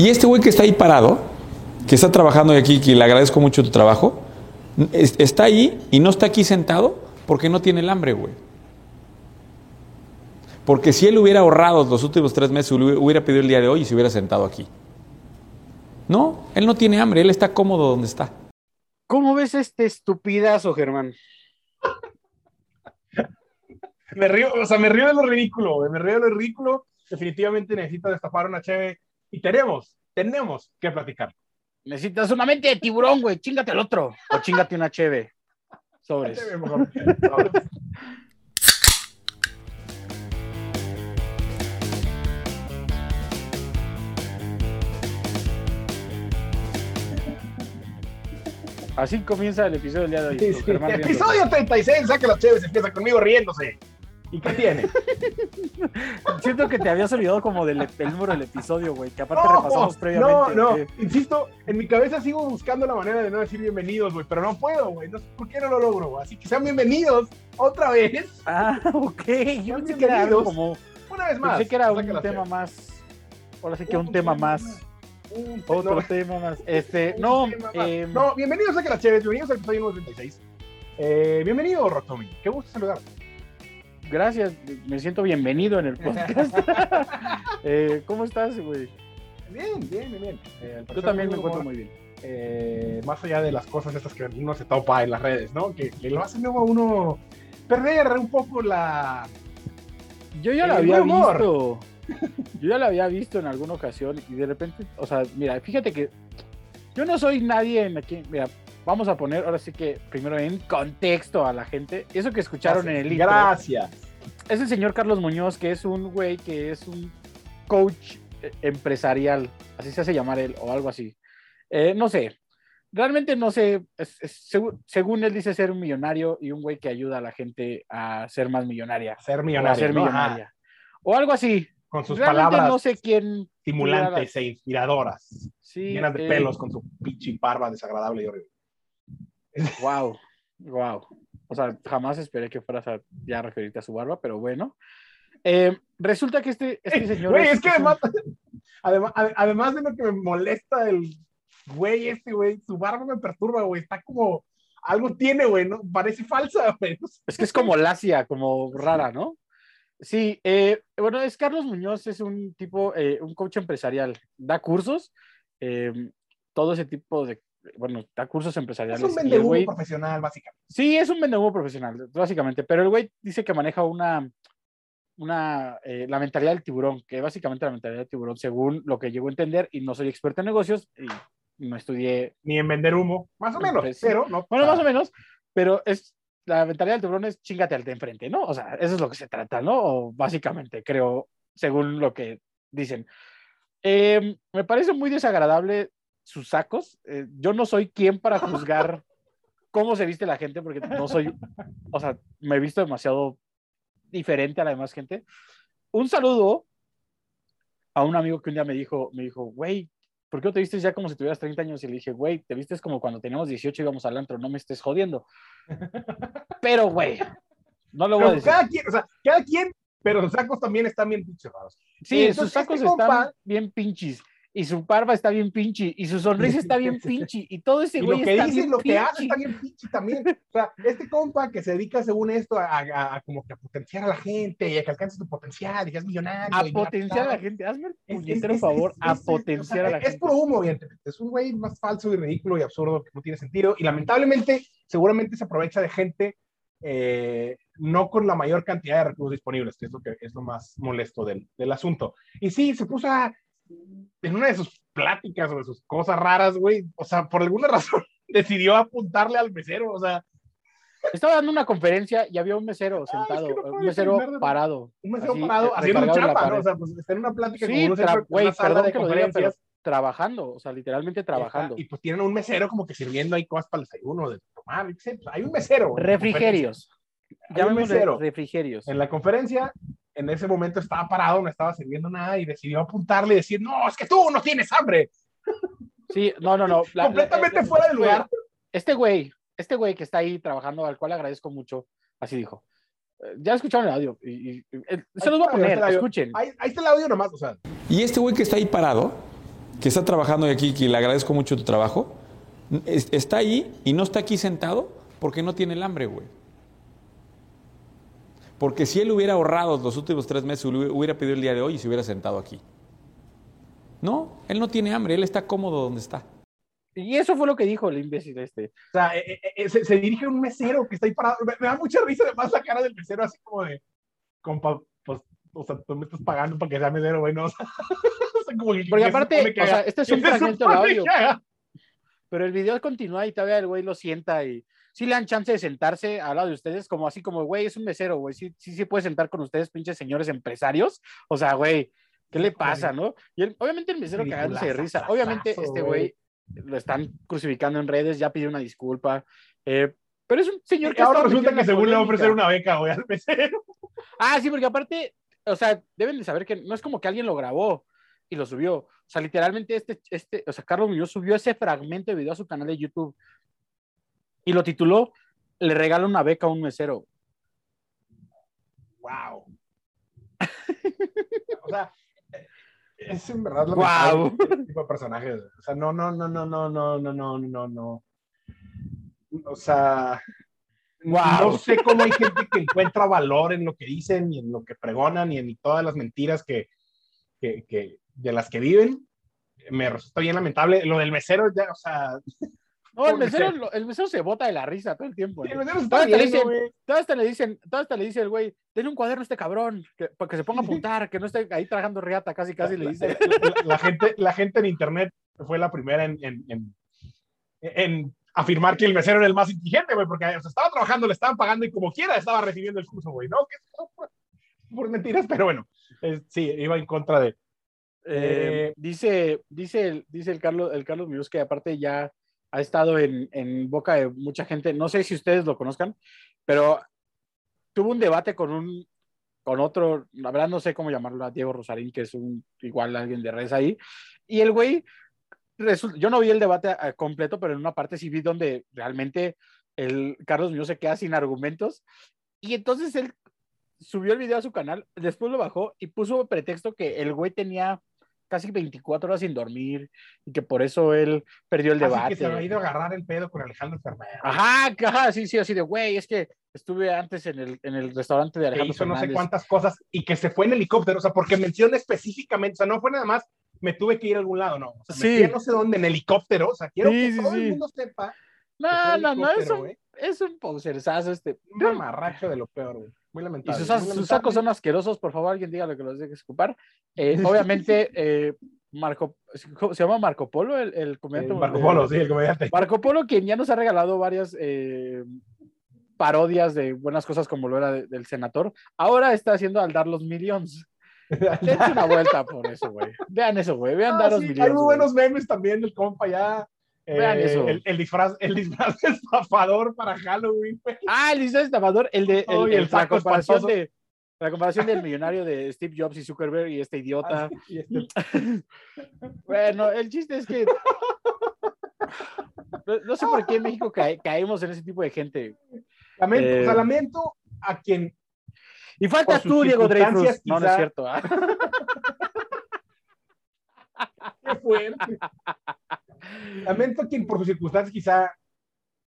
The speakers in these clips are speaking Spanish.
Y este güey que está ahí parado, que está trabajando aquí, que le agradezco mucho tu trabajo, es- está ahí y no está aquí sentado porque no tiene el hambre, güey. Porque si él hubiera ahorrado los últimos tres meses, hubiera hubiera pedido el día de hoy y se hubiera sentado aquí. No, él no tiene hambre, él está cómodo donde está. ¿Cómo ves este estupidazo, Germán? Me río, o sea, me río de lo ridículo, güey, me río de lo ridículo. Definitivamente necesito destapar una cheve y tenemos, tenemos que platicar. Necesitas una mente de tiburón, güey. Chingate el otro. O chingate una cheve. Sobres. Mejor. Así comienza el episodio del día de hoy. Sí, sí. Episodio 36, saca las cheves, empieza conmigo riéndose. ¿Y qué tiene? Siento que te habías olvidado como del el número del episodio, güey. Que aparte No, repasamos previamente. No, no, que- insisto, en mi cabeza sigo buscando la manera de no decir bienvenidos, güey, pero no puedo, güey. No sé por qué no lo logro, güey. Así que sean bienvenidos otra vez, Ah, ok. Yo pensé que era algo como. una vez más. Pensé que era un tema cheves. más. Ahora sí que un tema más. Un Otro no, tema más. Este, no, tema más. eh, no, bienvenidos a que las cheves, bienvenidos al episodio número 36. Eh, bienvenido, Rotomi. Qué gusto saludar. Gracias. Me siento bienvenido en el podcast. Eh, ¿Cómo estás, güey? Bien, bien, bien, bien. Eh, Yo también me encuentro muy bien. eh, más allá de las cosas estas que uno se topa en las redes, ¿no? Que, que lo hacen luego a uno perder un poco la... Yo ya la había humor. visto. Yo ya la había visto en alguna ocasión y de repente, o sea, mira, fíjate que yo no soy nadie en aquí. Mira, vamos a poner ahora sí que primero en contexto a la gente. Eso que escucharon en el intro Gracias. es el señor Carlos Muñoz, que es un güey que es un coach eh, empresarial, así se hace llamar él o algo así. Eh, no sé, realmente no sé, es- es- segu- según él dice ser un millonario y un güey que ayuda a la gente a ser más millonaria Ser o a ser ¿no? millonaria. Ajá. O algo así. Con sus Realmente palabras no sé quién. estimulantes e inspiradoras. Sí, llenas de eh, pelos con su pinche barba desagradable y horrible. Wow, wow. O sea, jamás esperé que fueras a ya referirte a su barba, pero bueno. Eh, resulta que este, este señor. Güey, es que un- además, además, ade- además de lo que me molesta el güey este, güey, su barba me perturba, güey. Está como, algo tiene, güey, ¿no? Parece falsa, güey. Es que es como lacia, como rara, ¿no? Sí, eh, bueno, es Carlos Muñoz, es un tipo, eh, un coach empresarial, da cursos, eh, todo ese tipo de, bueno, da cursos Es empresariales. un y el vendehumo profesional, básicamente. Sí, es un vendehumo profesional, básicamente, pero el güey dice que maneja una, una, eh, la mentalidad del tiburón, que básicamente la mentalidad del tiburón, según lo que llego a entender, y no soy experto en negocios, y no estudié, Ni en vender humo, más o menos, Pues pero no. bueno, más o menos, pero es, la mentalidad del tiburón es chingate al de enfrente, ¿no? O sea, eso es lo que se trata, ¿no? O básicamente, creo, según lo que dicen. Eh, me parece muy desagradable sus sacos. Eh, yo no soy quien para juzgar cómo se viste la gente, porque no soy, o sea, me he visto demasiado diferente a la demás gente. Un saludo a un amigo que un día me dijo, me dijo, güey, ¿por qué no te vistes ya como si tuvieras 30 años? Y le dije, güey, te vistes como cuando teníamos 18 y íbamos al antro, no me estés jodiendo. Pero, güey, no lo voy a decir. cada quien, o sea, cada quien, pero los sacos también están bien pinches raros. Sí, Entonces, sus sacos este compa- están bien pinchis. Y su barba está bien pinchi. Y su sonrisa está bien pinchi. Y todo ese Y güey lo que está dice, bien lo que hace está bien pinche también. O sea, este compa que se dedica según esto a, a- a como que a potenciar a la gente y a que alcances tu potencial y que es millonario. A potenciar a la gente. Hazme el Es- puñetero es- es- favor. es- A es- es- potenciar o sea, a la Es gente. puro humo. Es un güey más falso y ridículo y absurdo que no tiene sentido. Y lamentablemente, seguramente se aprovecha de gente eh, no con la mayor cantidad de recursos disponibles, que es lo, que, es lo más molesto del, del asunto. Y sí, se puso a, en una de sus pláticas o de sus cosas raras, güey. O sea, por alguna razón decidió apuntarle al mesero. O sea, Estaba dando una conferencia y había un mesero es sentado. que no puedo un mesero parado. un mesero así, parado haciendo un chapa. O sea, pues está en una plática Sí, como tra- güey, una sala perdón de que lo diga, pero conferencias. trabajando. O sea, literalmente trabajando. Y pues tienen un mesero como que sirviendo ahí cosas para el desayuno, de tomar, hay un mesero. Refrigerios. Llamémosle mesero. refrigerios. En la conferencia, en ese momento estaba parado, no estaba sirviendo nada y decidió apuntarle y decir, no, es que tú no tienes hambre. Sí, no, no, no. la- la- Completamente eh, fuera de lugar. Este güey, este güey que está ahí trabajando, al cual agradezco mucho, así dijo. Eh, Ya escucharon el audio. Y, y- y- eh, se los voy a poner, audio. escuchen. Ahí, ahí está el audio nomás, o sea, Y este güey que está ahí parado, que está trabajando aquí, que le agradezco mucho tu trabajo, es- está ahí y no está aquí sentado porque no tiene el hambre, güey. Porque si él hubiera ahorrado los últimos tres meses, hubiera pedido el día de hoy y se hubiera sentado aquí. No, él no tiene hambre, él está cómodo donde está. Y eso fue lo que dijo el imbécil este. O sea, eh, eh, eh, se, se dirige a un mesero que está ahí parado. Me, me da mucha risa además la cara del mesero, así como de, compa, pues, o sea, tú me estás pagando para que sea mesero, güey, no. O sea, o sea, como que- Porque ¿qué se aparte, que o sea, este es un ¿Qué se fragmento de audio. Pero el video continúa y todavía el güey lo sienta y sí le dan chance de sentarse al lado de ustedes, como así como, güey, es un mesero, güey, sí, sí, sí puede sentar con ustedes, pinches señores empresarios. O sea, güey, ¿qué le pasa, no? Y él- obviamente el mesero cagándose de risa. Obviamente este güey lo están crucificando en redes, ya pidió una disculpa. eh, pero es un señor que ahora resulta que según le va a ofrecer una beca, güey, al mesero. Ah, sí, porque aparte, o sea, deben de saber que no es como que alguien lo grabó y lo subió. O sea, literalmente este, este, o sea, Carlos Muñoz subió ese fragmento de video a su canal de YouTube y lo tituló Le regalo una beca a un mesero. Wow. o sea, es en verdad lo Guau. este tipo de personajes. O sea, no, no, no, no, no, no, no, no, no, no. O sea, Guau. no sé cómo hay gente que encuentra valor en lo que dicen y en lo que pregonan y en todas las mentiras que, que, que- de las que viven. Me resulta bien lamentable. Lo del mesero, ya, o sea, No, el mesero, el mesero se bota de la risa todo el tiempo. el ¿no? mesero está Todavía viendo, dicen, todavía hasta le dicen, todavía hasta le dice el güey, denle un cuaderno a este cabrón, que, para que se ponga a apuntar, que no esté ahí tragando riata, casi, casi le dice. la, la gente, la gente en internet fue la primera en, en, en, en afirmar que el mesero era el más inteligente, güey, porque o sea, estaba trabajando, le estaban pagando y como quiera estaba recibiendo el curso, güey, ¿no? Por, por mentiras, pero bueno, eh, sí, iba en contra de... Eh, Eh, dice, dice, el, dice el Carlos, el Carlos Muñoz que aparte ya ha estado en, boca de mucha gente. No sé si ustedes lo conozcan, pero tuvo un debate con un con otro, la verdad no sé cómo llamarlo, a Diego Rosarín, que es un igual alguien de redes ahí. Y el güey, yo no vi el debate eh, completo, pero en una parte sí vi donde realmente el Carlos Muñoz se queda sin argumentos. Y entonces él subió el video a su canal, después lo bajó y puso pretexto que el güey tenía casi 24 horas sin dormir y que por eso él perdió el así debate. que se había ido a agarrar el pedo con Alejandro Fernández. Ajá, ajá, sí, sí, así de, güey, es que estuve antes en el, en el restaurante de que Alejandro hizo no sé Fernández. cuántas cosas y que se fue en helicóptero, o sea, porque menciona específicamente, o sea, no fue nada más, me tuve que ir a algún lado, no, o sea, me Sí. fui a no sé dónde en helicóptero, o sea, quiero Sí, que sí, todo el mundo sepa. No, no, no, es un, es un poserzazo este. Un mamarracho de lo peor, güey. Muy Y lamentable. sus, muy sus lamentable. sacos son asquerosos, por favor, alguien diga lo que los deje escupar. Eh, obviamente, eh, Marco, ¿cómo ¿se llama Marco Polo el, el Eh, comediante? Marco Polo, sí, el comediante. Marco Polo, quien ya nos ha regalado varias parodias de buenas cosas como lo era de- del senador, ahora está haciendo al dar los millions. Dense una vuelta por eso, güey. Vean eso, güey. Vean Ah, dar los sí, millions. hay muy buenos memes también del compa ya. Eh, Vean eso. El, el disfraz, el disfraz de estafador para Halloween. Ah, el disfraz estafador, el de el- Oh, la comparación espantoso. de la comparación del millonario de Steve Jobs y Zuckerberg y este idiota. Ah, y este- Bueno, el chiste es que no, no sé por qué en México cae- caemos en ese tipo de gente. lamento, Eh, o sea, lamento a quien Y faltas sus tú, Diego Dreyfus. No, no es cierto. ¿ah? Qué fuerte. Lamento quien por sus circunstancias quizá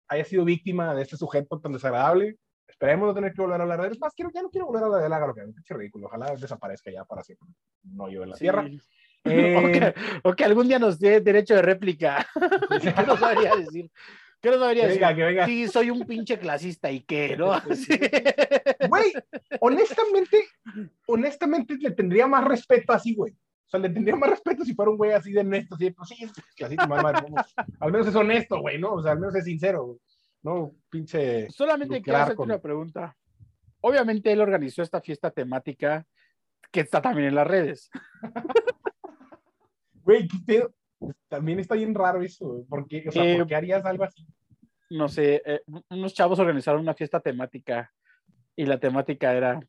haya sido víctima de este sujeto tan desagradable. Esperemos no tener que volver a hablar de él. Es más, quiero, ya no quiero volver a hablar de él, haga lo que. Qué ridículo. Ojalá desaparezca ya para siempre. No yo en la Sí. tierra. O, Eh, que, o que algún día nos dé derecho de réplica. ¿Qué nos debería decir? ¿Qué nos debería decir? venga, que venga. Sí, soy un pinche clasista y qué, ¿no? Sí. Güey, honestamente, honestamente le tendría más respeto así, güey. Sea, le tendría más respeto si fuera un güey así de honesto, así, pues sí, es mamá, vamos. Al menos es honesto, güey, ¿no? O sea, al menos es sincero, güey. No, pinche. Solamente quiero hacerte con- una pregunta. Obviamente él organizó esta fiesta temática que está también en las redes. Güey, pedo. También está bien raro eso, güey. ¿Por qué? O sea, Eh, ¿por qué harías algo así? No sé, eh, unos chavos organizaron una fiesta temática y la temática era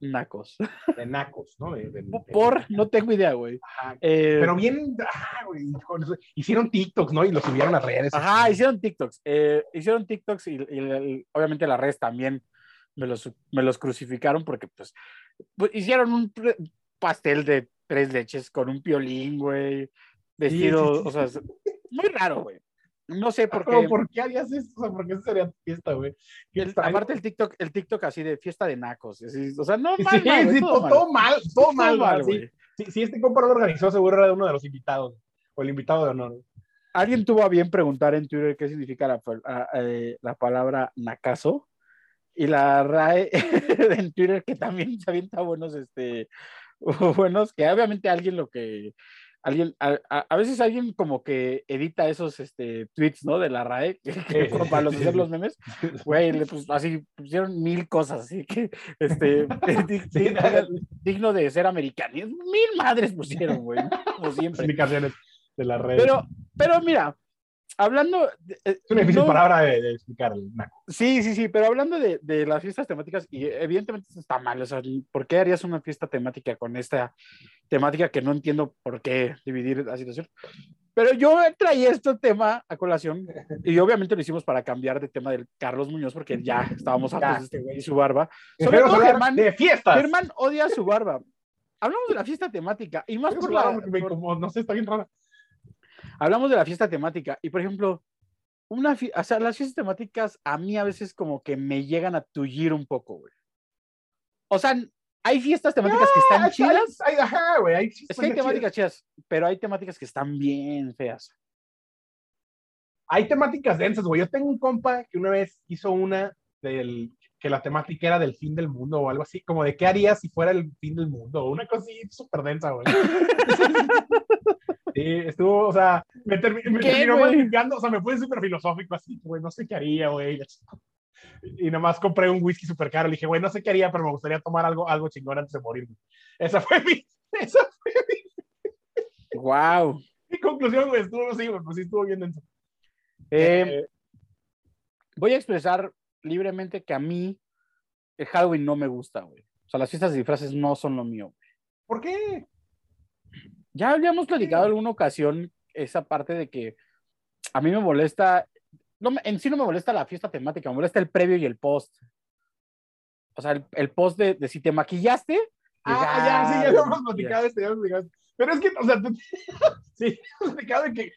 nacos. De nacos, ¿no? De- de- de- Por, no tengo idea, güey. Eh, Pero bien, ah, güey, hicieron TikToks, ¿no? Y lo subieron a redes. Ajá, hicieron TikToks. eh, hicieron TikToks y, obviamente las redes también me los, me los crucificaron porque pues, pues, hicieron un pastel de tres leches con un piolín, güey. vestido, sí, sí. o sea, muy raro, güey. No sé por qué. ¿Por qué harías eso? O sea, ¿por qué eso sería tu fiesta, güey? El- aparte el TikTok, el TikTok así de fiesta de nacos. así, o sea, no Sí, mal, sí, todo todo, mal. todo mal, todo mal, mal, güey, sí. Si, si este compa lo organizó, seguro era uno de los invitados, o el invitado de honor. Alguien tuvo a bien preguntar en Twitter qué significa la, pa- a- eh, la palabra nacazo. Y la RAE en Twitter, que también se avienta buenos, este, buenos, que obviamente alguien lo que, alguien, a, a- a veces alguien como que edita esos este, tweets, ¿no? De la RAE, que, para los hacer los memes, güey, le, pues, así pusieron mil cosas, así que, este, digno de ser americano. Mil madres pusieron, güey, como siempre. explicaciones de la red. Pero, pero mira, hablando. de- eh, es una difícil no- palabra de, de explicar naco. Sí, sí, sí, pero hablando de, de las fiestas temáticas, y evidentemente esto está mal, o sea, ¿por qué harías una fiesta temática con esta temática que no entiendo por qué dividir la situación? Pero yo traía este tema a colación y obviamente lo hicimos para cambiar de tema del Carlos Muñoz porque ya estábamos hartos de este güey y su barba. Sobre todo Germán, de fiestas. Germán odia su barba. Hablamos de la fiesta temática y más por la, por- incomoda, no sé, está bien rara. Hablamos de la fiesta temática y por ejemplo, una o sea, las fiestas temáticas a mí a veces como que me llegan a tullir un poco, güey. O sea, hay fiestas temáticas que están Hay- chidas, hay- ajá, güey. hay es que hay chidas. temáticas chidas, pero hay temáticas que están bien feas. Hay temáticas densas, güey. Yo tengo un compa que una vez hizo una del que la temática era del fin del mundo o algo así, como de qué harías si fuera el fin del mundo, una cosa así súper densa, güey. Sí, estuvo, o sea, me, termi- me ¿Qué, terminó modificando, o sea, me puse súper filosófico así, güey, no sé qué haría, güey. Y nomás compré un whisky súper caro, le dije, güey, no sé qué haría, pero me gustaría tomar algo, algo chingón antes de morir. Esa fue mi, esa fue Wow. mi conclusión, güey, estuvo así, güey, pues sí estuvo bien denso. Eh, Eh, voy a expresar libremente que a mí el Halloween no me gusta, güey. O sea, las fiestas de disfraces no son lo mío. güey. ¿Por qué? Ya habíamos platicado en alguna ocasión esa parte de que a mí me molesta, no, en sí no me molesta la fiesta temática, me molesta el previo y el post. O sea, el, el post de, de si te maquillaste. Ah, ya, sí, ya llegar, habíamos platicado esto, ya platicado esto. Pero es que, o sea, tú, sí, hemos platicado de que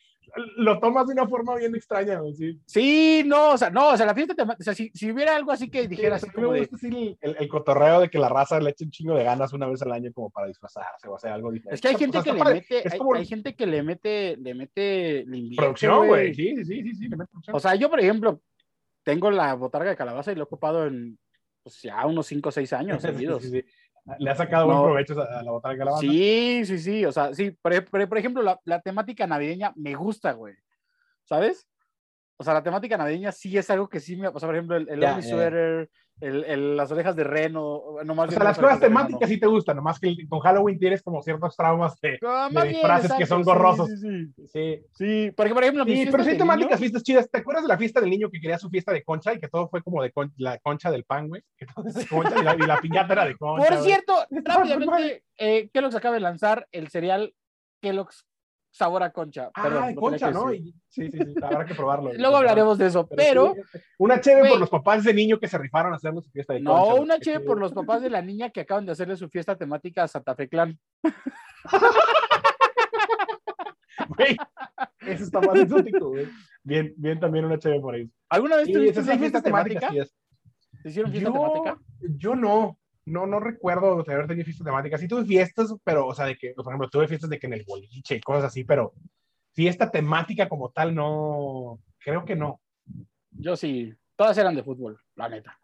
lo tomas de una forma bien extraña, güey, sí. Sí, no, o sea, no, o sea, la fiesta temática, o sea, si, si hubiera algo así que dijera así Sí, me de, gusta así el, el- el cotorreo de que la raza le eche un chingo de ganas una vez al año como para disfrazarse o hacer algo diferente. es que hay O sea, gente que le mete, Es hay, como hay gente que le mete, le mete, le producción, güey. Sí, sí, sí, sí, sí, le mete producción. O sea, yo, por ejemplo, tengo la botarga de calabaza y lo he ocupado en, pues ya unos 5 o 6 años Sí, seguidos. sí, sí. Le ha sacado No. buen provecho a, a la botella de calabaza. Sí, sí, sí, o sea, sí, por, por- por ejemplo, la, la temática navideña me gusta, güey, ¿sabes? O sea, la temática navideña sí es algo que sí me, o sea, por ejemplo, el, el sweater, el, el- las orejas de reno, no más O sea, las cosas temáticas sí te gustan, nomás que con Halloween tienes como ciertos traumas de, Ah, de bien, que son sí, gorrosos. Sí, sí, Sí, sí, porque por ejemplo, Sí, pero sí temáticas, niño- fiestas chidas. ¿Te acuerdas de la fiesta del niño que quería su fiesta de concha y que todo fue como de con- la concha del pan, güey? Que todo es de concha y la, y la piñata era de concha. Por güey. cierto, muy rápidamente, eh, Kellogg's acaba de lanzar el cereal Kellogg's sabor a concha. Ah, Perdón, tenía concha, ¿no? Y- sí, sí, sí, habrá que probarlo. Luego hablaremos de eso, pero, sí, una chévere por los papás de niño que se rifaron a hacerle su fiesta de concha. no una chévere por los papás de la niña que acaban de hacerle su fiesta temática a Santa Fe Clan. Güey, Eso está más exótico, güey. Bien, bien también una chévere por ahí. ¿Alguna vez tuviste una fiesta temática? ¿Te hicieron fiesta Yo, temática? yo no, no, no recuerdo de haber tenido fiestas temáticas. Sí tuve fiestas, pero, o sea, de que, por ejemplo, tuve fiestas de que en el boliche y cosas así, pero fiesta temática como tal, no, creo que no. Yo sí, todas eran de fútbol, la neta.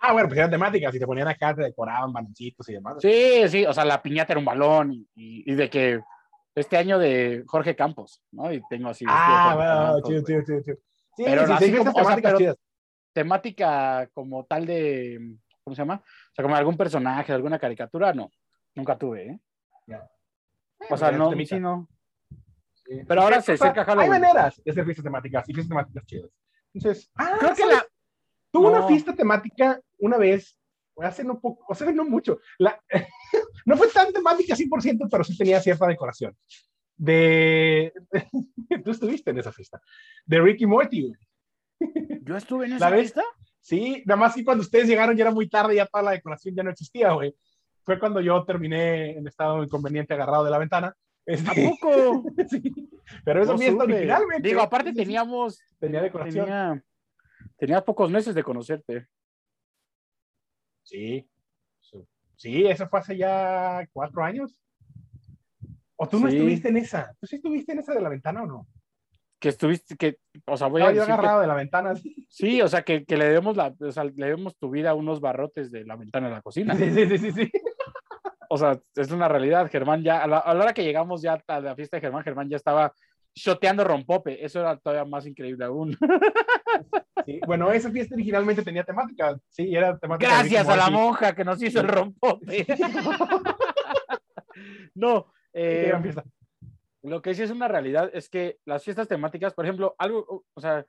Ah, bueno, pues eran temáticas, y te ponían acá, te decoraban baloncitos y demás. Sí, sí, o sea, la piñata era un balón y, y- y de que este año de Jorge Campos, ¿no? Y tengo así. ah, bueno, chido, chido, chido, chido. Sí, Pero sí, así sí, fiestas como- o sea, pero- temática como tal de, ¿cómo se llama? O sea, como algún personaje, alguna caricatura, no, nunca tuve, ¿eh? O sea, Pues, no, sí, no. Sí. Pero ahora O se sea, acerca Hay Halloween. maneras de hacer fiestas temáticas y fiestas temáticas chidas. Entonces, ah, Creo que ¿sabes? la, Tuve No. una fiesta temática una vez, hace no poco, o sea, no mucho. La, no fue tan temática 100%, pero sí tenía cierta decoración. De. Tú estuviste en esa fiesta. De Ricky Morty, güey. yo estuve en ¿La esa ves? fiesta. Sí, nada más que cuando ustedes llegaron ya era muy tarde, ya toda la decoración ya no existía, güey. Fue cuando yo terminé en estado inconveniente agarrado de la ventana Este, ¿A poco? sí. Pero esa No fiesta supe. originalmente. Digo, aparte sí, sí, teníamos. tenía decoración. Tenía, tenía pocos meses de conocerte. Sí. Sí, eso fue hace ya cuatro años. ¿O tú no Sí. estuviste en esa? ¿Tú sí estuviste en esa de la ventana o no? Que estuviste, que, o sea, voy a yo decir que- de la ventana. Sí, sí, o sea, que, que le demos la, o sea, le demos tu vida a unos barrotes de la ventana de la cocina. sí, sí, sí. sí. O sea, es una realidad. Germán ya, a la, a la hora que llegamos ya a la fiesta de Germán, Germán ya estaba shoteando rompope. Eso era todavía más increíble aún. Sí, Bueno, esa fiesta originalmente tenía temática. Sí, era temática. Gracias a la monja que nos hizo el rompope. no, eh. Lo que sí es una realidad es que las fiestas temáticas, por ejemplo, algo, o sea,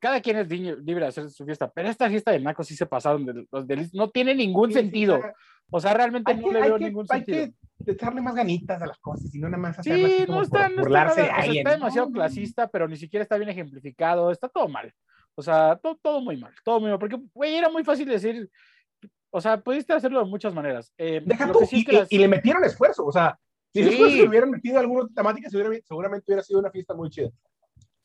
cada quien es libre de hacer su fiesta, pero esta fiesta de Naco sí se pasaron de los del- no tiene ningún Sí, sí, sentido. está- O sea, realmente Hay no que, le hay veo que- ningún hay sentido. que echarle más ganitas a las cosas y no nada más hacerlas así Sí, como no por está, no está burlarse nada- de o sea, está demasiado clasista, pero ni siquiera está bien ejemplificado, está todo mal. O sea, todo, todo muy mal, todo muy mal, porque, güey, era muy fácil decir, o sea, pudiste hacerlo de muchas maneras. Eh, Deja tú, sí es y, que y- las- y le metieron esfuerzo, o sea, si Sí. después le hubieran metido alguna temática, se hubiera- seguramente hubiera sido una fiesta muy chida.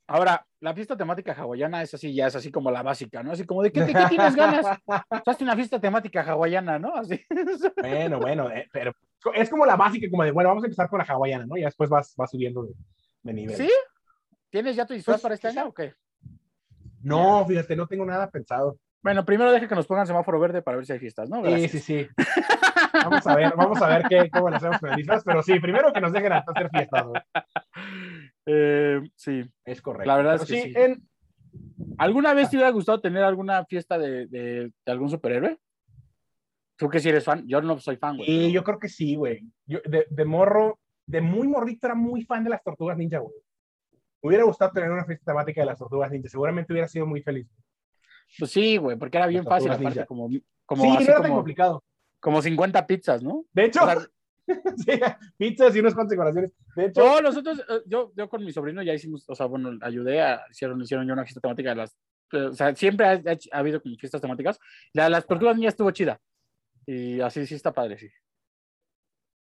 Ahora, la fiesta temática hawaiana es así, ya es así como la básica, ¿no? Así como de, ¿qué, de qué tienes ganas? Hazte una fiesta temática hawaiana, ¿no? Así. Bueno, bueno, eh, pero es como la básica, como de, bueno, vamos a empezar con la hawaiana, ¿no? Y después vas, vas subiendo de, de nivel. ¿Sí? ¿Tienes ya tu disfraz Pues, para este año o qué? No, fíjate, no tengo nada pensado. Bueno, primero deja que nos pongan semáforo verde para ver si hay fiestas, ¿no? Sí, Gracias. sí, sí. Vamos a ver, vamos a ver qué, cómo lo hacemos disfraz, pero sí, primero que nos dejen hacer fiestas. Eh, sí. Es correcto. La verdad Pero es que sí, sí. en- ¿Alguna vez te hubiera gustado tener alguna fiesta de, de- de algún superhéroe? Tú que si eres fan, yo no soy fan, güey. Y yo creo que sí, güey. Yo, de, de morro, de muy morrito, era muy fan de las tortugas ninja, güey. Me hubiera gustado tener una fiesta temática de las tortugas ninja. Seguramente hubiera sido muy feliz. Pues sí, güey, porque era bien Las fácil, aparte, ninja. como, como, sí, así no era tan como, complicado. Como 50 pizzas, ¿no? De hecho, O sea, sí, pizzas y unas cuantas decoraciones. De hecho, No, nosotros, eh, yo, yo con mi sobrino ya hicimos, o sea, bueno, ayudé a, hicieron, hicieron ya una fiesta temática de las, eh, o sea, siempre ha, ha- ha habido como fiestas temáticas. La de las tortugas niñas estuvo chida. Y así sí está padre, sí.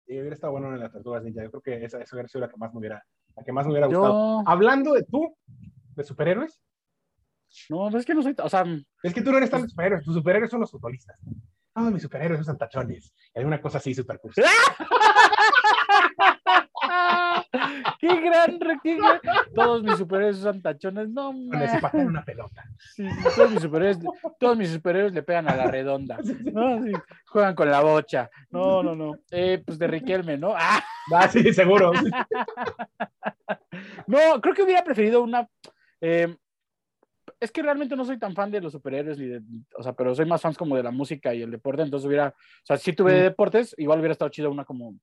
sí, hubiera estado bueno en las tortugas ninja. Yo creo que esa, esa hubiera sido la que más me hubiera, la que más me hubiera gustado. Yo, Hablando de tú, de superhéroes, no, es que no soy, o sea, es que tú no eres tan superhéroes. Tus superhéroes son los futbolistas. Todos mis superhéroes son tachones. Y alguna cosa así súper cursi. qué gran, re- qué gran- todos mis superhéroes son tachones, no, patean una pelota. Sí, sí, todos mis superhéroes, todos mis superhéroes le pegan a la redonda, ¿no? Sí, juegan con la bocha, no, no, no, eh, pues de Riquelme, ¿no? Ah, Ah, sí, seguro. No, creo que hubiera preferido una. eh, es que realmente no soy tan fan de los superhéroes, ni de, o sea, pero soy más fan como de la música y el deporte, entonces hubiera, o sea, si tuve Mm. deportes, igual hubiera estado chido una como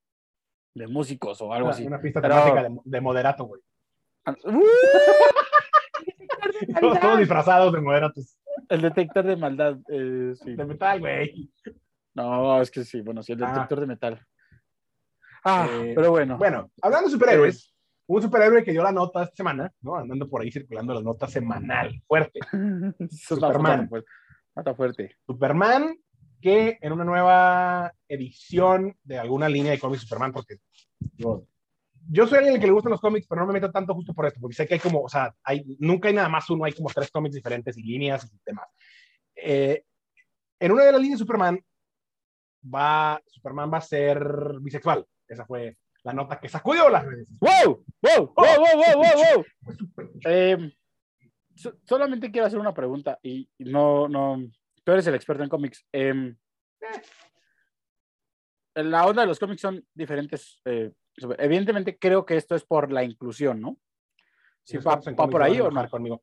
de músicos o algo Una, así. una pista Pero- temática de, de moderato, güey. ¡Uh! Todos, todos disfrazados de moderatos. El detector de maldad, eh, sí. De metal, güey. No, es que sí, bueno, sí, el Ah. detector de metal. Ah, Eh, pero bueno. Bueno, hablando de superhéroes, un superhéroe que dio la nota esta semana, ¿no? Andando por ahí circulando la nota semanal, fuerte. Superman. pues. Está fuerte. Superman, que en una nueva edición de alguna línea de cómics Superman, porque yo, yo soy alguien al que le gustan los cómics, pero no me meto tanto justo por esto, porque sé que hay como, o sea, hay, nunca hay nada más uno, hay como tres cómics diferentes y líneas y demás. Eh, en una de las líneas de Superman, va, Superman va a ser bisexual. Esa fue la nota que sacudió las redes. ¡Wow! ¡Wow! ¡Wow! ¡Wow! ¡Wow! ¡Wow! wow! Eh, so- solamente quiero hacer una pregunta y no, no, tú eres el experto en cómics. Em, la onda de los cómics son diferentes. eh, evidentemente creo que esto es por la inclusión, ¿no? Si va, por ahí o no. conmigo.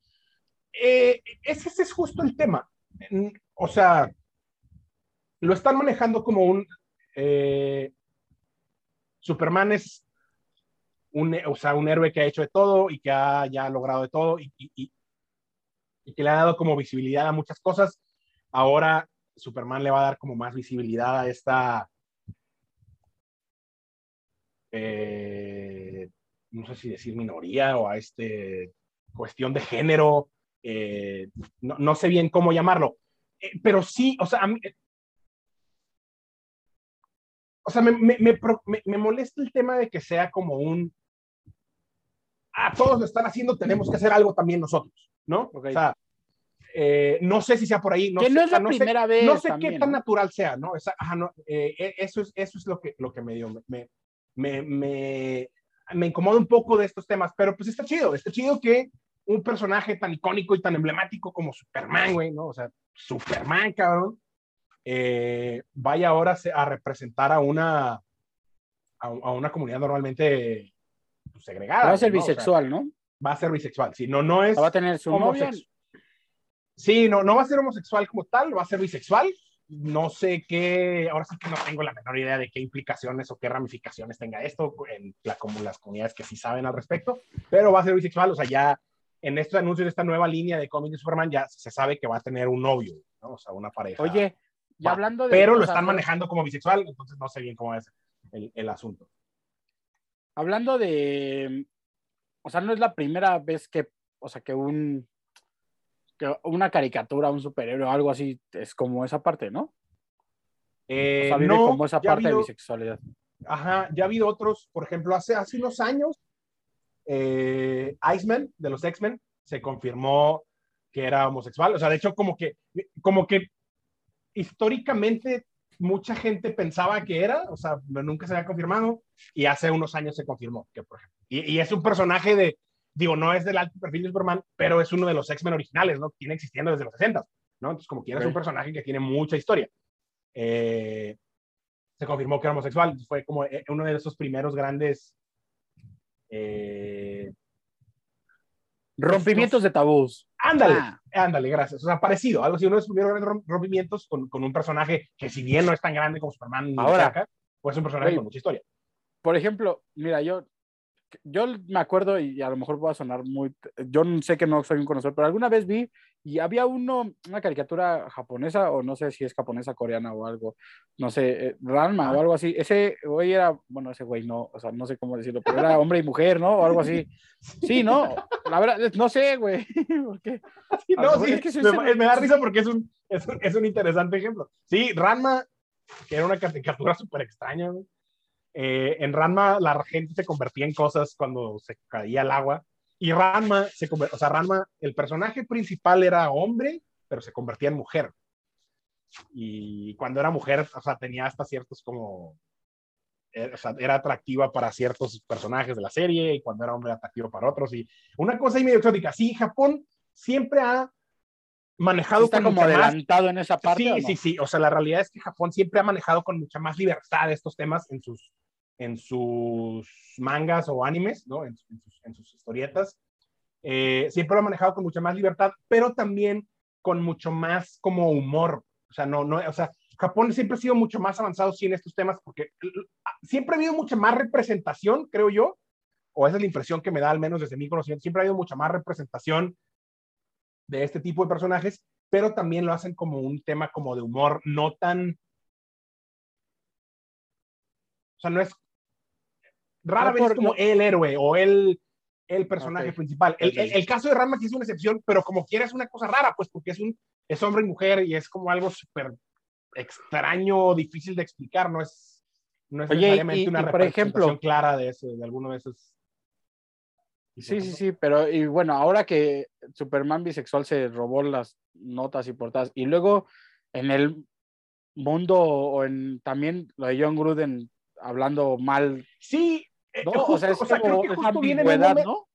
Eh, ese, ese es justo el tema. Mm, O sea, lo están manejando como un eh, Superman es un, o sea, un héroe que ha hecho de todo y que ha ya logrado de todo y, que le ha dado como visibilidad a muchas cosas. Ahora Superman le va a dar como más visibilidad a esta eh, no sé si decir minoría o a este cuestión de género, eh, no, no sé bien cómo llamarlo, Eh, pero sí, o sea, a mí- o sea, me, me, me, me, molesta el tema de que sea como un, ah, todos lo están haciendo, tenemos que hacer algo también nosotros, ¿no? O sea, eh, no sé si sea por ahí. No que sé, no es la no primera sé, vez. No sé también, qué tan ¿no? natural sea, ¿no? Esa, ajá, no eh, eh, eso, es, eso es lo que, lo que me dio. Me, me, me, me incomoda un poco de estos temas, pero pues está chido. Está chido que un personaje tan icónico y tan emblemático como Superman, güey, ¿no? O sea, Superman, cabrón, eh, vaya ahora a representar a una, a, a una comunidad normalmente pues, segregada. Va a ser ¿no? O sea, bisexual, ¿no? va a ser bisexual. Si no, no es. Va a tener su novia. Sí, no, no va a ser homosexual como tal, va a ser bisexual. No sé qué, ahora sí que no tengo la menor idea de qué implicaciones o qué ramificaciones tenga esto en la, como las comunidades que sí saben al respecto, pero va a ser bisexual, o sea, ya en estos anuncios de esta nueva línea de cómics de Superman ya se sabe que va a tener un novio, ¿no? O sea, una pareja. Oye, ya Va, hablando de. pero o lo están manejando como bisexual, entonces no sé bien cómo es el, el asunto. Hablando de. O sea, no es la primera vez que. O sea, que un. Que una caricatura, un superhéroe o algo así es como esa parte, ¿no? O Eh, sea, vive no, como esa parte de bisexualidad. Ajá, ya ha habido otros, por ejemplo, hace, hace unos años, eh, Iceman de los X-Men se confirmó que era homosexual. O sea, de hecho, como que, como que históricamente mucha gente pensaba que era, o sea, nunca se había confirmado, y hace unos años se confirmó que, por ejemplo, y, y es un personaje de, digo, no es del alto perfil de Superman, pero es uno de los X-Men originales, ¿no? Tiene existiendo desde los 60, ¿no? Entonces, como quiera, es un personaje que tiene mucha historia. Eh, se confirmó que era homosexual. Fue como eh, uno de esos primeros grandes. eh, Rompimientos de tabús. Ándale, Ah. ándale, gracias. O sea, parecido, algo así, uno de los primeros grandes rom- rompimientos con, con un personaje que, si bien no es tan grande como Superman, Ahora. pues es un personaje con mucha historia. Por ejemplo, mira, yo. Yo me acuerdo, y a lo mejor voy a sonar muy. Yo sé que no soy un conocedor, pero alguna vez vi y había uno, una caricatura japonesa, o no sé si es japonesa, coreana o algo, no sé, eh, Ranma o algo así. Ese güey era, bueno, ese güey no, o sea, no sé cómo decirlo, pero era hombre y mujer, ¿no? O algo así. Sí, ¿no? La verdad, no sé, güey. No, sí, es que me me- da risa porque es un, es, un, es un interesante ejemplo. Sí, Ranma, que era una caricatura súper extraña, güey. Eh, en Ranma la gente se convertía en cosas cuando se caía el agua. Y Ranma, se o sea, Ranma, el personaje principal era hombre, pero se convertía en mujer. Y cuando era mujer, o sea, tenía hasta ciertos como... eh, o sea, era atractiva para ciertos personajes de la serie y cuando era hombre atractivo para otros. Y una cosa ahí medio exótica. Sí, Japón siempre ha manejado Está con como más adelantado en esa parte. Sí, sí, sí. O sea, la realidad es que Japón siempre ha manejado con mucha más libertad estos temas en sus, en sus mangas o animes, ¿no? En, en sus, en sus historietas. Eh, siempre lo ha manejado con mucha más libertad, pero también con mucho más como humor. O sea, no, no, o sea, Japón siempre ha sido mucho más avanzado sí en estos temas porque siempre ha habido mucha más representación, creo yo, o esa es la impresión que me da al menos desde mi conocimiento, siempre ha habido mucha más representación de este tipo de personajes, pero también lo hacen como un tema como de humor no tan... O sea, no es... Rara No vez es como no- el héroe o el, el personaje principal. El, el- el caso de Ranma sí es una excepción, pero como quiera es una cosa rara, pues porque es, un, es hombre y mujer y es como algo súper extraño, difícil de explicar, no es, no es Oye, necesariamente y- una y por representación ejemplo- clara de, ese, de alguno de esos. Sí, sí, sí, pero y bueno, ahora que Superman bisexual se robó las notas y portadas, y luego en el mundo o en también lo de John Gruden hablando mal, Sí, eh, ¿no? justo, o sea, es creo como que justo viene momento- ¿no?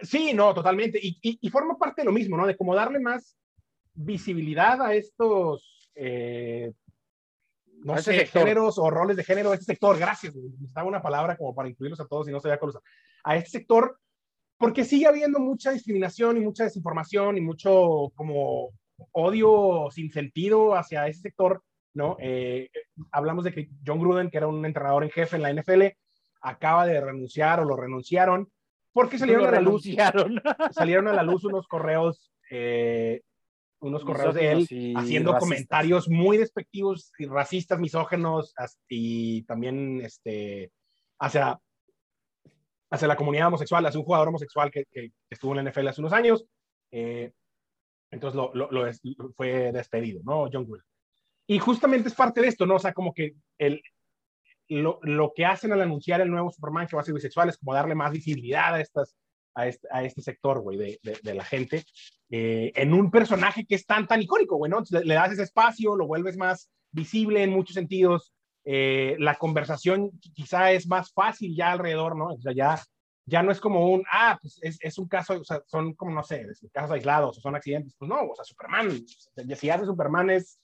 Sí, no, totalmente. Y, y, y forma parte de lo mismo, ¿no? De como darle más visibilidad a estos, eh, no A sé, sector. géneros o roles de género, a este sector. Gracias. Necesitaba una palabra como para incluirlos a todos y no sabía cuál usar. A este sector, porque sigue habiendo mucha discriminación y mucha desinformación y mucho como odio sin sentido hacia ese sector, ¿no? Eh, hablamos de que John Gruden, que era un entrenador en jefe en la NFL, acaba de renunciar o lo renunciaron porque salieron a la luz salieron a la luz unos correos, eh, unos correos de él haciendo racistas. comentarios muy despectivos y racistas, misógenos y también este, hacia, hacia la comunidad homosexual, hacia un jugador homosexual que, que estuvo en la NFL hace unos años. eh, entonces lo, lo- fue despedido, ¿no? John Gruden. Y justamente es parte de esto, ¿no? O sea, como que el, lo, lo, que hacen al anunciar el nuevo Superman que va a ser bisexual es como darle más visibilidad a, estas, a, este, a este sector, güey, de, de, de, la gente, eh, en un personaje que es tan, tan icónico, güey, ¿no? Le, le, das ese espacio, lo vuelves más visible en muchos sentidos, eh, la conversación quizá es más fácil ya alrededor, ¿no? O sea, ya, ya no es como un, ah, pues es, es un caso, o sea, son como, no sé, casos aislados o son accidentes, pues no, o sea, Superman, si hace Superman es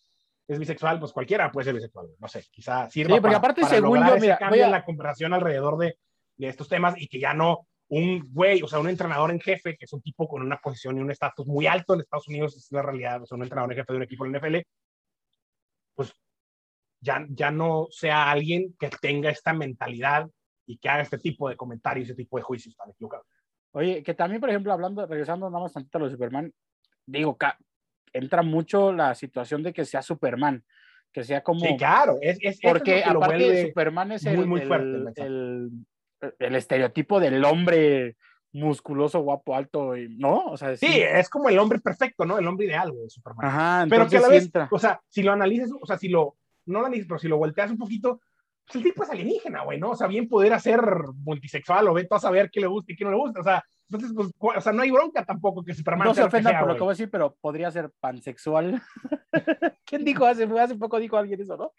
es bisexual, pues cualquiera puede ser bisexual, no sé, quizá sirva sí, porque para, aparte, para según lograr yo, ese mira, cambio voy a- en la conversación alrededor de, de estos temas y que ya no un güey, o sea, un entrenador en jefe, que es un tipo con una posición y un estatus muy alto en Estados Unidos, es la realidad, o sea, un entrenador en jefe de un equipo en la NFL, pues ya, ya no sea alguien que tenga esta mentalidad y que haga este tipo de comentarios, ese tipo de juicios tan equivocados. Oye, que también, por ejemplo, hablando, regresando nada más tantito a lo de Superman, digo, entra mucho la situación de que sea Superman, que sea como... Sí, claro, es, es porque es lo aparte vuelve Superman es el, muy, fuerte el el, el estereotipo del hombre musculoso, guapo, alto, ¿no? O sea, Sí, es como el hombre perfecto, ¿no? El hombre ideal, de Superman. Ajá, pero que a entonces la sí vez, entra. o sea, si lo analizas, o sea, si lo, no lo analizas, pero si lo volteas un poquito, pues el tipo es alienígena, güey, ¿no? O sea, bien poder ser multisexual o ve todo a saber qué le gusta y qué no le gusta, o sea, entonces, pues, o sea, no hay bronca tampoco que Superman No se sea, por lo que voy a decir, pero podría ser pansexual. ¿Quién dijo hace, hace poco dijo alguien eso, no?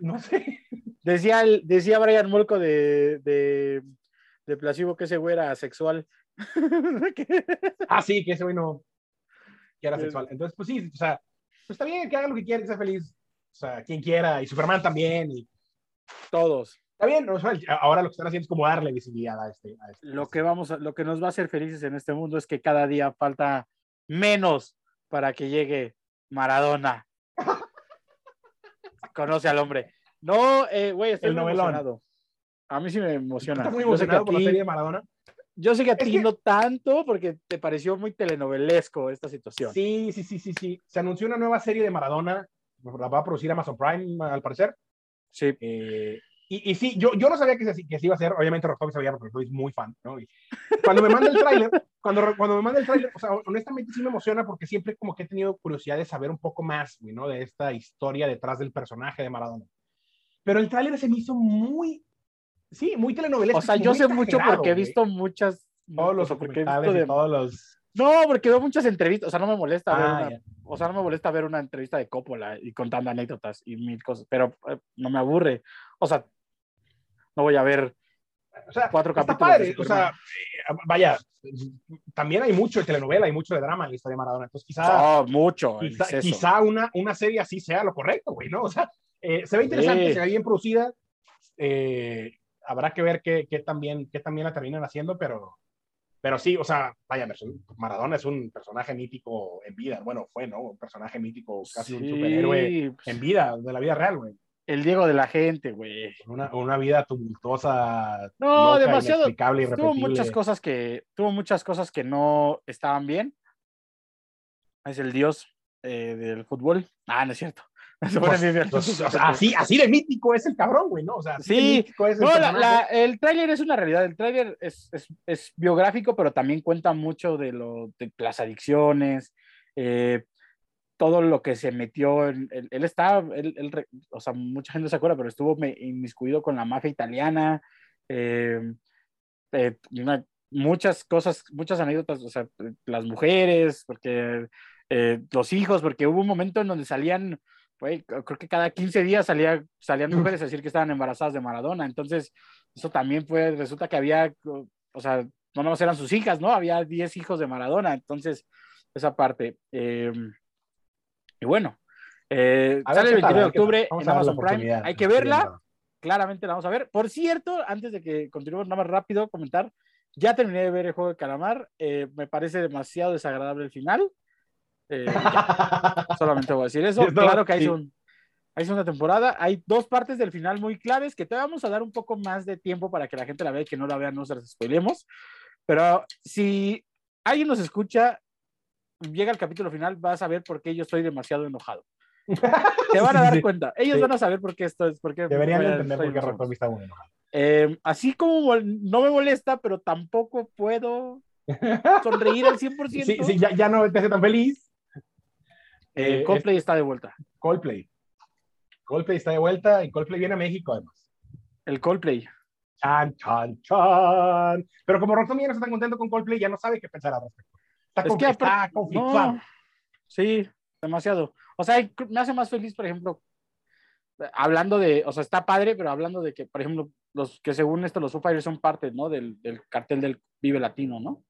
No sé. Decía, el, decía Brian Molko de, de, de Placebo que ese güey era sexual. Ah, sí, que ese güey no, que era sexual. Entonces, pues sí, o sea, pues está bien que haga lo que quiera, que sea feliz. O sea, quien quiera, y Superman también, y Todos. está bien, o sea, ahora lo que están haciendo es como darle visibilidad a este. A este- Lo que, vamos a- lo que nos va a hacer felices en este mundo es que cada día falta menos para que llegue Maradona. Conoce al hombre. No, eh, güey, estoy El muy novelón. emocionado. A mí sí me emociona. ¿Estás muy emocionado por la serie de Maradona? Yo sé que a ti no tanto porque te pareció muy telenovelesco esta situación. Sí, sí, sí, sí, sí. Se anunció una nueva serie de Maradona, la va a producir Amazon Prime, al parecer. Sí. Eh, y, y sí, yo, yo no sabía que se, que se iba a hacer, obviamente Rostov sabía porque soy muy fan, ¿no? Y cuando me manda el tráiler, cuando, cuando me manda el tráiler, o sea, honestamente sí me emociona porque siempre como que he tenido curiosidad de saber un poco más, ¿no? De esta historia detrás del personaje de Maradona. Pero el tráiler se me hizo muy, sí, muy telenovelesco. O sea, yo sé mucho porque he visto muchas. todos los o sea, porque he documentales visto y de- todos los... No, porque veo muchas entrevistas. O sea, no me molesta ver Ah, una- ya. o sea, no me molesta ver una entrevista de Coppola y contando anécdotas y mil cosas, pero eh, no me aburre. O sea, no voy a ver O sea, cuatro está capítulos de padre, o sea, eh, vaya, también hay mucho de telenovela, hay mucho de drama en la historia de Maradona, entonces quizá, Oh, mucho. quizá, quizá una, una serie así sea lo correcto, güey, ¿no? O sea, eh, se ve interesante, Sí. se ve bien producida, eh, habrá que ver qué, qué, también, qué también la terminan haciendo, pero, pero sí, o sea, vaya, Maradona es un personaje mítico en vida, bueno, fue, ¿no? Un personaje mítico, casi un superhéroe pues, en vida, de la vida real, güey. El Diego de la gente, güey. Una, una vida tumultuosa, No, loca, demasiado. inexplicable, Tuvo muchas cosas que tuvo muchas cosas que no estaban bien. Es el dios eh, del fútbol. Ah, no es cierto. Pues, pues, así, así de mítico es el cabrón, güey, ¿no? O sea, así Sí. de mítico es el No, la- personaje. la- el tráiler es una realidad. El tráiler es, es, es biográfico, pero también cuenta mucho de, lo, de las adicciones, eh, todo lo que se metió. En, él, él está, él- él o sea, mucha gente no se acuerda, pero estuvo inmiscuido con la mafia italiana. eh, eh, una- muchas cosas, muchas anécdotas, o sea, las mujeres, porque los hijos, porque hubo un momento en donde salían, güey, creo que cada 15 días salía, salían mujeres a decir que estaban embarazadas de Maradona, entonces eso también fue, resulta que había, o sea, no nomás eran sus hijas, ¿no? Había 10 hijos de Maradona, entonces esa parte. eh, y bueno, eh, sale el tal, 29 de octubre en Amazon Prime, hay que verla claramente la vamos a ver. Por cierto, antes de que continuemos nada más rápido, comentar, ya terminé de ver el juego de calamar, eh, me parece demasiado desagradable el final. Eh, solamente voy a decir eso. No, claro que hay, sí. un, hay segunda temporada, hay dos partes del final muy claves que te vamos a dar un poco más de tiempo para que la gente la vea y que no la vea, no se las spoilemos. Pero si alguien nos escucha, llega al capítulo final, vas a ver por qué yo estoy demasiado enojado. Te van a dar cuenta. Ellos Sí. van a saber por qué esto es. Por qué Deberían a- entender por qué. Rocktober está muy enojado. Eh, así como no me molesta, pero tampoco puedo sonreír al 100%. Sí, sí, ya, ya no te hace tan feliz. Eh, Coldplay está de vuelta. Coldplay. Coldplay está de vuelta y Coldplay viene a México además. El Coldplay. Chan, chan, chan. Pero como Roxanne ya no está tan contento con Coldplay, ya no sabe qué pensar al respecto. Está, Es que está aparte- conflictuado. No, sí, demasiado. O sea, me hace más feliz, por ejemplo, hablando de, o sea, está padre, pero hablando de que, por ejemplo, los que según esto, los Foo Fighters son parte, ¿no? Del, del cartel del Vive Latino, ¿no?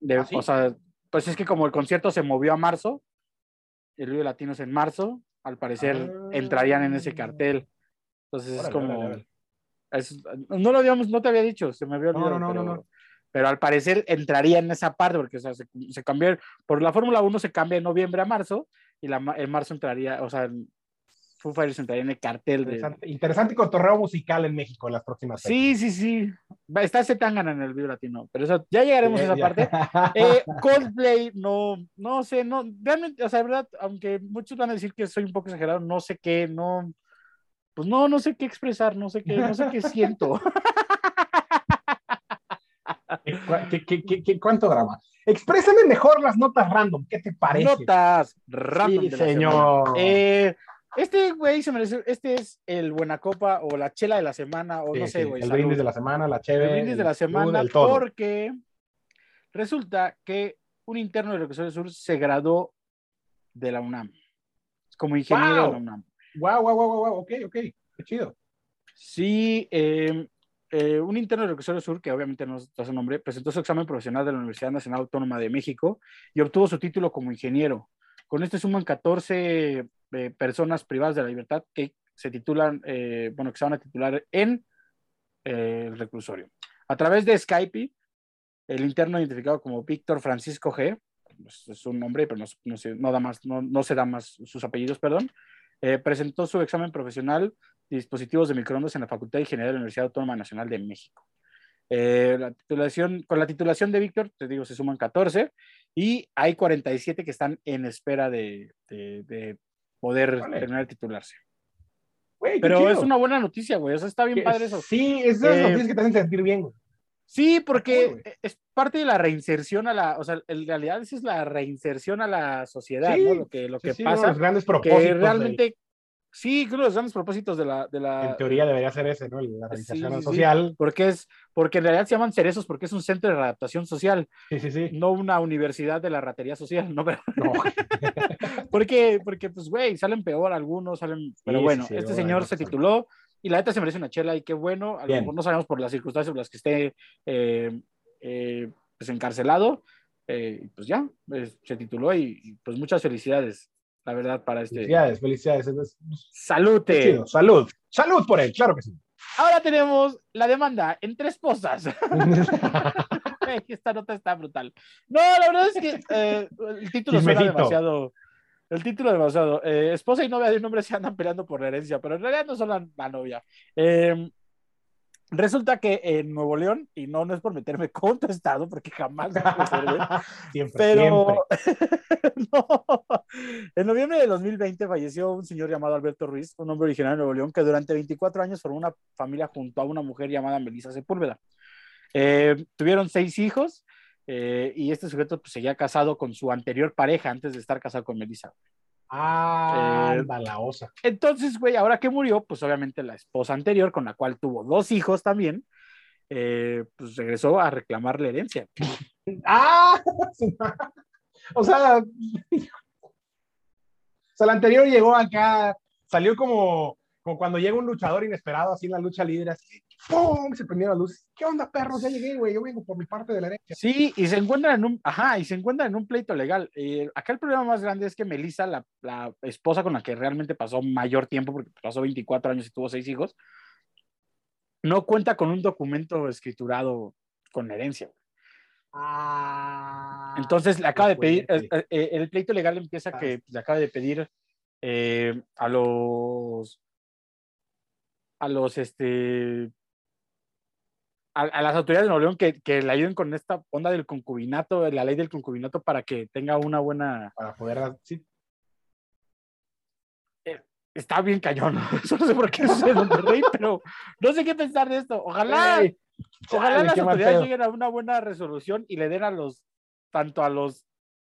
De, ¿Ah, sí? O sea, pues es que como el concierto se movió a marzo, el Vive Latino es en marzo, al parecer Ah. entrarían en ese cartel. Entonces es Órale, como... órale, órale. es- no lo habíamos, no te había dicho, se me había olvidado. no, no, no, pero, no. pero al parecer entraría en esa parte, porque o sea, se, se cambió, por la Fórmula 1 se cambia de noviembre a marzo, y la, en marzo entraría, o sea, en Foo Fighters entraría en el cartel de... Interesante, interesante cotorreo musical en México en las próximas Sí, sí, sí. Está ese tangana en el Vivo Latino, pero eso, ya llegaremos a esa Ya, parte. Eh, Coldplay, no, no sé, no, realmente, o sea, de verdad, aunque muchos van a decir que soy un poco exagerado, no sé qué, no, pues no, no sé qué expresar, no sé qué, no sé qué siento. ¿Qué- qué- qué- qué- cuánto drama? Exprésame mejor las notas random. ¿Qué te parece? Notas random. Sí, de la señor. Eh, este güey se merece, este es el Buena Copa o la chela de la semana, o Sí, no sé, sí, güey. El brindis de la semana, la El chévere. brindis de la semana, el todo. porque resulta que un interno de Recursos del Sur se graduó de la UNAM, como ingeniero de ¡Wow! la UNAM. Guau, guau, guau, guau, ok, ok. Qué chido. Sí, eh, eh, un interno del Recursos del Sur, que obviamente no es su nombre, presentó su examen profesional de la Universidad Nacional Autónoma de México y obtuvo su título como ingeniero. Con esto suman 14 eh, personas privadas de la libertad que se titulan, eh, bueno, que se van a titular en eh, el reclusorio. A través de Skype, el interno identificado como Víctor Francisco G, pues, es un nombre, pero no, no se, no da más, no, no se da más sus apellidos, perdón, eh, presentó su examen profesional de dispositivos de microondas en la Facultad de Ingeniería de la Universidad Autónoma Nacional de México. Eh, la titulación, con la titulación de Víctor, te digo, se suman 14 y hay 47 que están en espera de, de- de poder Vale. terminar de titularse. Güey, Pero es una buena noticia, güey. O sea, está bien Que- padre eso. Sí, es de las Eh, noticias que te hacen sentir bien, güey. Sí, porque es parte de la reinserción a la, o sea, en realidad esa es la reinserción a la sociedad, Sí, ¿no? Lo que, lo Sí, que sí, pasa, los grandes propósitos. que realmente, sí, uno de los grandes propósitos de la, de la, en teoría debería ser ese, ¿no? La sí, sí. social. porque es, porque en realidad se llaman cerezos porque es un centro de readaptación social, Sí, sí, sí. no una universidad de la ratería social, ¿no? Pero- No. porque, porque, pues, güey, salen peor algunos, salen, pero bueno, este señor se tituló y la neta se merece una chela y qué bueno, a lo mejor no sabemos por las circunstancias por las que esté eh, eh, pues encarcelado, eh, pues ya, se tituló y, y, pues muchas felicidades, la verdad, para este... Felicidades, felicidades. es- es- es ¡Salute! chido. Salud. Salud por él, claro que sí. Ahora tenemos la demanda entre esposas. Güey, Esta nota está brutal. No, la verdad es que eh, el título suena demasiado. El título demasiado. Eh, esposa y novia de un hombre se andan peleando por la herencia, pero en realidad no son la, la novia. Eh, resulta que en Nuevo León, y no, no es por meterme con tu estado, porque jamás me siempre, pero siempre. no. en noviembre de 2020 falleció un señor llamado Alberto Ruiz, un hombre originario de Nuevo León, que durante 24 años formó una familia junto a una mujer llamada Melissa Sepúlveda. Eh, tuvieron seis hijos eh, y este sujeto pues, seguía casado con su anterior pareja antes de estar casado con Melissa. Ah, Eh, la osa. Entonces, güey, ahora que murió, pues obviamente la esposa anterior, con la cual tuvo dos hijos también, eh, pues regresó a reclamar la herencia. ¡Ah! o sea, o sea, la anterior llegó acá, salió como, como cuando llega un luchador inesperado, así en la lucha libre, así, ¡pum! Se prendieron las luces. ¿Qué onda, perros? Ya llegué, güey, yo vengo por mi parte de la herencia. Sí, y se encuentran en un, ajá, y se encuentran en un pleito legal. Eh, acá el problema más grande es que Melissa, la, la esposa con la que realmente pasó mayor tiempo, porque pasó 24 años y tuvo seis hijos, no cuenta con un documento escriturado con herencia. Ah. Entonces le acaba de pedir, fuerte. eh, eh, el pleito legal empieza Ah. que le acaba de pedir eh, a los, a los, este, a, a las autoridades de Nuevo León que, que le ayuden con esta onda del concubinato, la ley del concubinato para que tenga una buena, Para poder, sí, está bien cañón, Eso no sé por qué en Monterrey, pero no sé qué pensar de esto, ojalá, ojalá las autoridades lleguen a una buena resolución y le den a los, tanto a los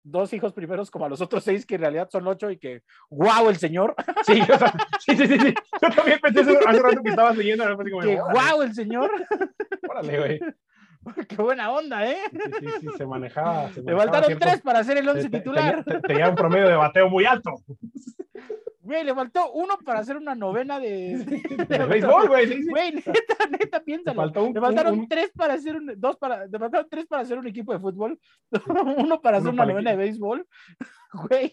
dos hijos primeros como a los otros seis, que en realidad son ocho y que, wow, el señor. Sí, o sea, sí, sí, sí, sí. Yo también pensé eso hace rato que estabas leyendo. como, que, wow, el señor. Órale, güey. Qué buena onda, ¿eh? Sí, sí, sí, se manejaba. se manejaba faltaron cierto- tres para ser el once te- titular. Tenía, te- tenía un promedio de bateo muy alto. Güey, le faltó uno para hacer una novena de. De béisbol, güey. Güey, neta, neta, piénsalo. faltó un, Le faltaron un- tres para hacer un, dos para, le faltaron tres para hacer un equipo de fútbol, uno para hacer Uno una para novena de béisbol. Güey,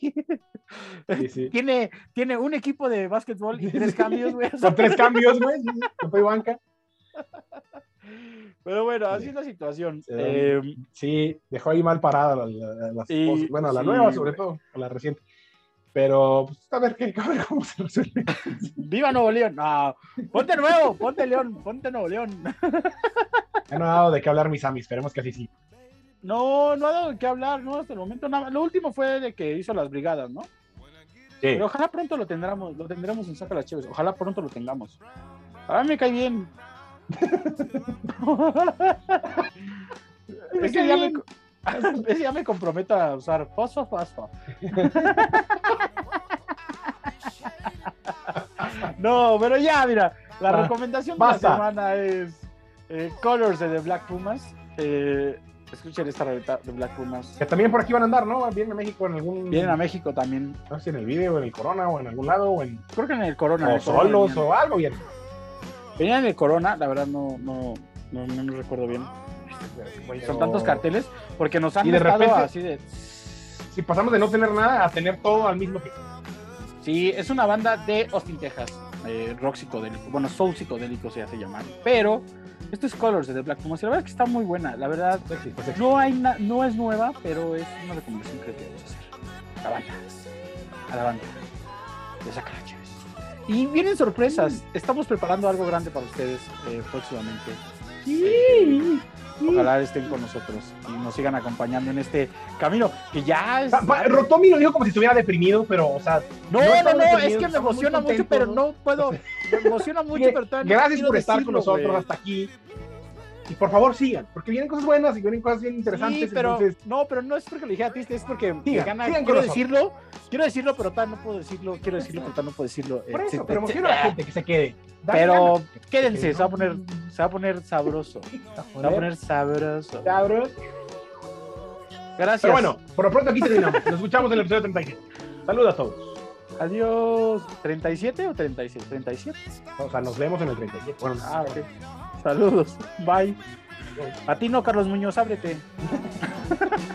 sí, sí. tiene, tiene un equipo de básquetbol y tres cambios, güey. Con tres cambios, güey. que fue banca. Pero bueno, así es la situación. Da- Eh, Sí, dejó ahí mal parada la, la- cosas. Bueno, la sí, nueva, sobre todo, la reciente. Pero, pues, a ver, qué, a ver cómo se resuelve. ¡Viva Nuevo León! No, ponte nuevo, ponte León, ponte Nuevo León. Ya no ha dado de qué hablar mis amis, esperemos que así sí. No, no ha dado de qué hablar, ¿no? Hasta el momento nada. Lo último fue de que hizo las brigadas, ¿no? Sí. Pero ojalá pronto lo tendremos, lo tendremos en Saca las Chéves. Ojalá pronto lo tengamos. A mí me cae bien. Ese, día me, ese día me comprometo a usar fosfo, fosfo. no, pero ya, mira, la Ah, recomendación de basta. la semana es eh, Colors de The Black Pumas. Eh, escuchen esta roleta de Black Pumas. Que también por aquí van a andar, ¿no? Vienen a México en algún. Vienen a México también. No sé si en el video, en el Corona, o en algún lado, o en. Creo que en el Corona. O solos, o algo bien. Venían en el Corona, la verdad no, no, no, no me recuerdo bien. Son Pero- tantos carteles porque nos han Y de repente- así de. Si pasamos de no tener nada a tener todo al mismo tiempo. Sí, es una banda de Austin, Texas. Eh, rock psicodélico. Bueno, soul psicodélico se hace llamar. Pero esto es Colors de The Black Pumas. Y la verdad es que está muy buena. La verdad, no, hay na- no es nueva, pero es una recomendación que queremos hacer. La banda. A la banda. De Sacaraches. Y vienen sorpresas. Estamos preparando algo grande para ustedes eh, próximamente. Ojalá estén con nosotros y nos sigan acompañando en este camino que ya es. Pa- pa- Rotomi lo dijo como si estuviera deprimido, pero, o sea, No, no no, no, es que me emociona mucho, pero ¿no? puedo. Me emociona mucho, pero gracias por estar con decirlo, nosotros güey. hasta aquí. Y por favor sigan, porque vienen cosas buenas y vienen cosas bien interesantes. Sí, pero entonces, no, pero no es porque lo dije a ti, es porque me Sigan, gana. sigan quiero decirlo, quiero decirlo, pero tal no puedo decirlo, quiero decirlo, pero tal no puedo decirlo. por eso, pero emociona a la gente que se quede. Dale Pero ganas. quédense, se va a poner, se va a poner sabroso, se va a poner sabroso. Cabrón. Gracias. Pero bueno, por lo pronto aquí terminamos. Nos escuchamos en el episodio 37. Saludos a todos. Adiós. ¿37 o 36? 37. O sea, nos vemos en el 37. Bueno, Ah, ok. Saludos. Bye. A ti no, Carlos Muñoz, ábrete.